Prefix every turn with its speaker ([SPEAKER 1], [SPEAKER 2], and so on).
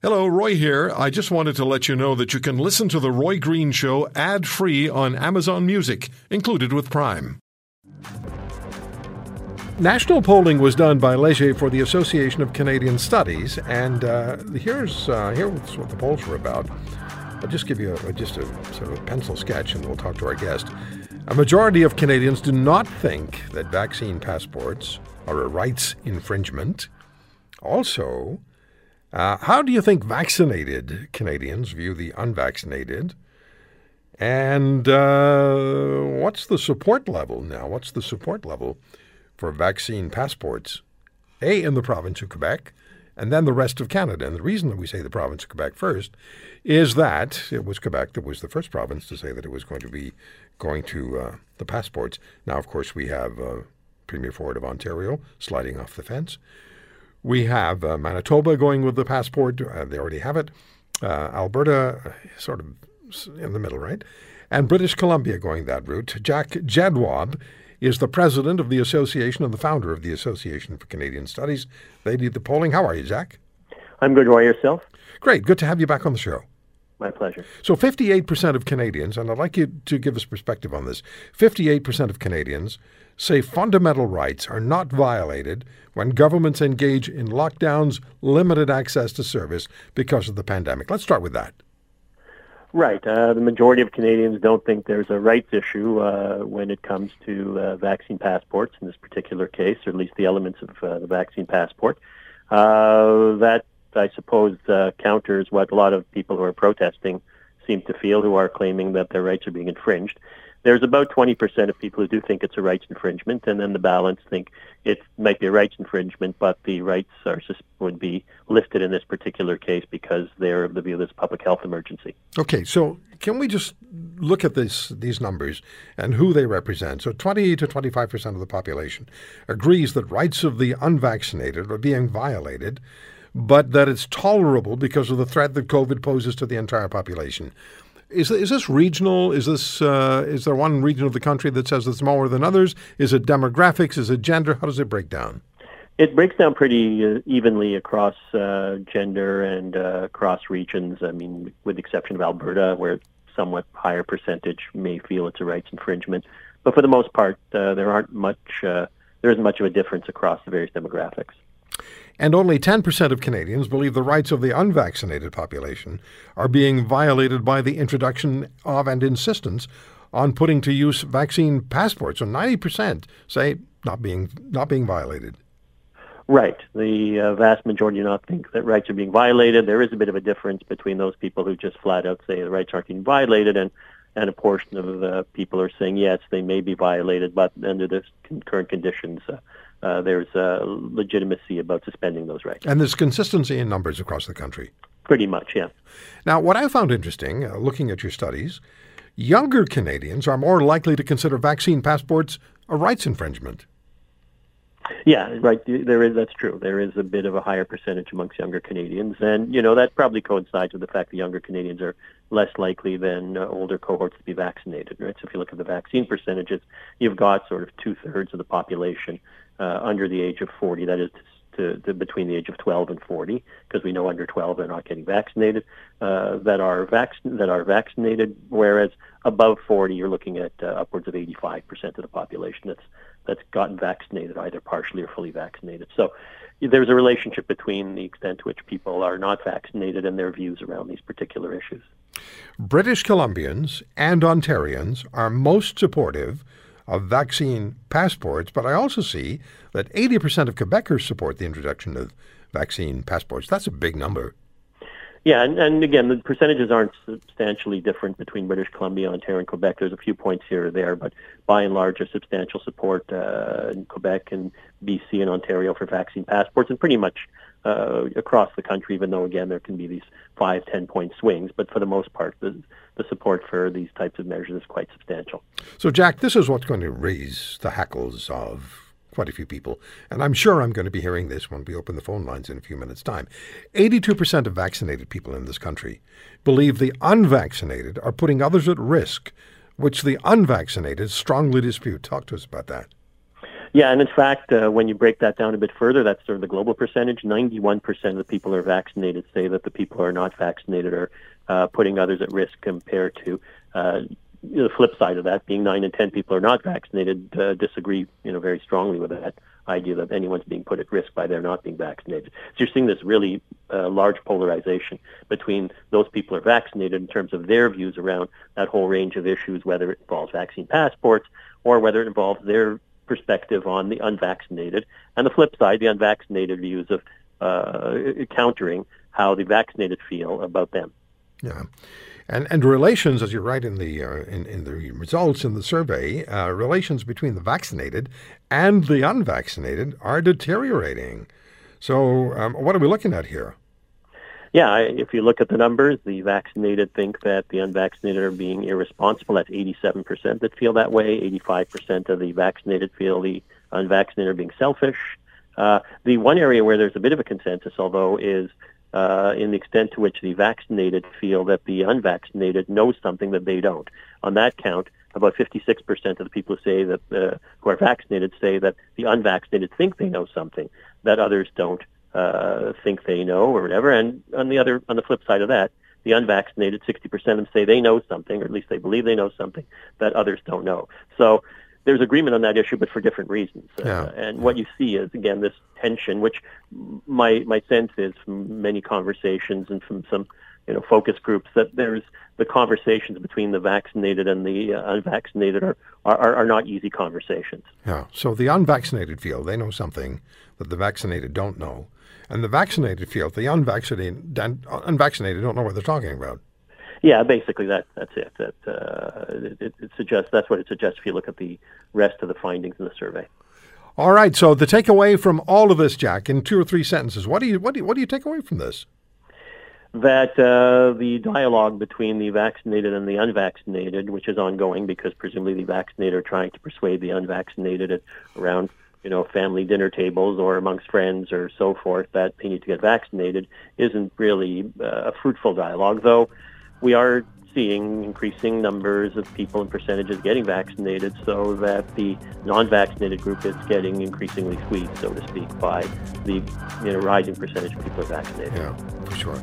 [SPEAKER 1] Hello, Roy here. I just wanted to let you know that you can listen to The Roy Green Show ad free on Amazon Music, included with Prime. National polling was done by Leger for the Association of Canadian Studies, and uh, here's uh, here's what the polls were about. I'll just give you a, just a sort of a pencil sketch, and we'll talk to our guest. A majority of Canadians do not think that vaccine passports are a rights infringement. Also, uh, how do you think vaccinated Canadians view the unvaccinated? And uh, what's the support level now? What's the support level for vaccine passports? A, in the province of Quebec, and then the rest of Canada. And the reason that we say the province of Quebec first is that it was Quebec that was the first province to say that it was going to be going to uh, the passports. Now, of course, we have uh, Premier Ford of Ontario sliding off the fence. We have uh, Manitoba going with the passport. Uh, they already have it. Uh, Alberta, sort of in the middle, right? And British Columbia going that route. Jack Jedwab is the president of the association and the founder of the Association for Canadian Studies. They did the polling. How are you, Jack?
[SPEAKER 2] I'm good. Roy, yourself?
[SPEAKER 1] Great. Good to have you back on the show.
[SPEAKER 2] My pleasure.
[SPEAKER 1] So, 58% of Canadians, and I'd like you to give us perspective on this 58% of Canadians say fundamental rights are not violated when governments engage in lockdowns, limited access to service because of the pandemic. Let's start with that.
[SPEAKER 2] Right. Uh, the majority of Canadians don't think there's a rights issue uh, when it comes to uh, vaccine passports in this particular case, or at least the elements of uh, the vaccine passport. Uh, that, I suppose, uh, counters what a lot of people who are protesting seem to feel, who are claiming that their rights are being infringed there's about 20% of people who do think it's a rights infringement, and then the balance think it might be a rights infringement, but the rights are would be lifted in this particular case because they're of the view this public health emergency.
[SPEAKER 1] Okay, so can we just look at this these numbers and who they represent? So 20 to 25 percent of the population agrees that rights of the unvaccinated are being violated, but that it's tolerable because of the threat that COVID poses to the entire population. Is, is this regional? Is this uh, is there one region of the country that says it's more than others? Is it demographics? Is it gender? How does it break down?
[SPEAKER 2] It breaks down pretty uh, evenly across uh, gender and uh, across regions. I mean, with the exception of Alberta, where somewhat higher percentage may feel it's a rights infringement. But for the most part, uh, there aren't much. Uh, there isn't much of a difference across the various demographics
[SPEAKER 1] and only 10% of Canadians believe the rights of the unvaccinated population are being violated by the introduction of and insistence on putting to use vaccine passports. So 90% say not being not being violated.
[SPEAKER 2] Right. The uh, vast majority do not think that rights are being violated. There is a bit of a difference between those people who just flat out say the rights aren't being violated and and a portion of uh, people are saying yes, they may be violated, but under the current conditions, uh, uh, there's uh, legitimacy about suspending those rights.
[SPEAKER 1] And there's consistency in numbers across the country.
[SPEAKER 2] Pretty much, yeah.
[SPEAKER 1] Now, what I found interesting, uh, looking at your studies, younger Canadians are more likely to consider vaccine passports a rights infringement.
[SPEAKER 2] Yeah, right. There is that's true. There is a bit of a higher percentage amongst younger Canadians, and you know that probably coincides with the fact that younger Canadians are less likely than uh, older cohorts to be vaccinated. Right. So if you look at the vaccine percentages, you've got sort of two thirds of the population uh, under the age of 40. That is to, to, between the age of 12 and 40, because we know under 12 they're not getting vaccinated. Uh, that are vac- that are vaccinated, whereas above 40 you're looking at uh, upwards of 85% of the population that's that's gotten vaccinated, either partially or fully vaccinated. So there's a relationship between the extent to which people are not vaccinated and their views around these particular issues.
[SPEAKER 1] British Columbians and Ontarians are most supportive of vaccine passports, but I also see that 80% of Quebecers support the introduction of vaccine passports. That's a big number.
[SPEAKER 2] Yeah, and, and again, the percentages aren't substantially different between British Columbia, Ontario, and Quebec. There's a few points here or there, but by and large, a substantial support uh, in Quebec and BC and Ontario for vaccine passports, and pretty much uh, across the country. Even though again, there can be these five, ten point swings, but for the most part, the, the support for these types of measures is quite substantial.
[SPEAKER 1] So, Jack, this is what's going to raise the hackles of quite a few people, and I'm sure I'm going to be hearing this when we open the phone lines in a few minutes' time. 82% of vaccinated people in this country believe the unvaccinated are putting others at risk, which the unvaccinated strongly dispute. Talk to us about that.
[SPEAKER 2] Yeah, and in fact, uh, when you break that down a bit further, that's sort of the global percentage. 91% of the people who are vaccinated say that the people who are not vaccinated are uh, putting others at risk compared to uh, the flip side of that, being 9 in 10 people are not vaccinated, uh, disagree you know, very strongly with that idea that anyone's being put at risk by their not being vaccinated. So you're seeing this really uh, large polarization between those people who are vaccinated in terms of their views around that whole range of issues, whether it involves vaccine passports or whether it involves their perspective on the unvaccinated, and the flip side, the unvaccinated views of uh, countering how the vaccinated feel about them.
[SPEAKER 1] Yeah. And, and relations, as you write in the uh, in, in the results in the survey, uh, relations between the vaccinated and the unvaccinated are deteriorating. So, um, what are we looking at here?
[SPEAKER 2] Yeah, if you look at the numbers, the vaccinated think that the unvaccinated are being irresponsible. That's 87% that feel that way. 85% of the vaccinated feel the unvaccinated are being selfish. Uh, the one area where there's a bit of a consensus, although, is uh, in the extent to which the vaccinated feel that the unvaccinated knows something that they don't. On that count, about 56% of the people who say that uh, who are vaccinated say that the unvaccinated think they know something that others don't uh, think they know or whatever. And on the other, on the flip side of that, the unvaccinated, 60% of them say they know something, or at least they believe they know something that others don't know. So there's agreement on that issue, but for different reasons. Uh, yeah. Uh, and what you see is again this tension, which my my sense is from many conversations and from some you know focus groups that there's the conversations between the vaccinated and the uh, unvaccinated are, are are not easy conversations.
[SPEAKER 1] Yeah. So the unvaccinated feel they know something that the vaccinated don't know, and the vaccinated feel the unvaccinated unvaccinated don't know what they're talking about.
[SPEAKER 2] Yeah, basically that that's it. That uh, it, it suggests that's what it suggests if you look at the rest of the findings in the survey.
[SPEAKER 1] All right. So the takeaway from all of this, Jack, in two or three sentences, what do you what do you, what do you take away from this?
[SPEAKER 2] That uh, the dialogue between the vaccinated and the unvaccinated, which is ongoing because presumably the vaccinated are trying to persuade the unvaccinated at, around you know family dinner tables or amongst friends or so forth that they need to get vaccinated, isn't really uh, a fruitful dialogue. Though we are seeing increasing numbers of people and percentages getting vaccinated so that the non-vaccinated group is getting increasingly squeezed, so to speak, by the you know, rising percentage of people vaccinated.
[SPEAKER 1] Yeah, for sure.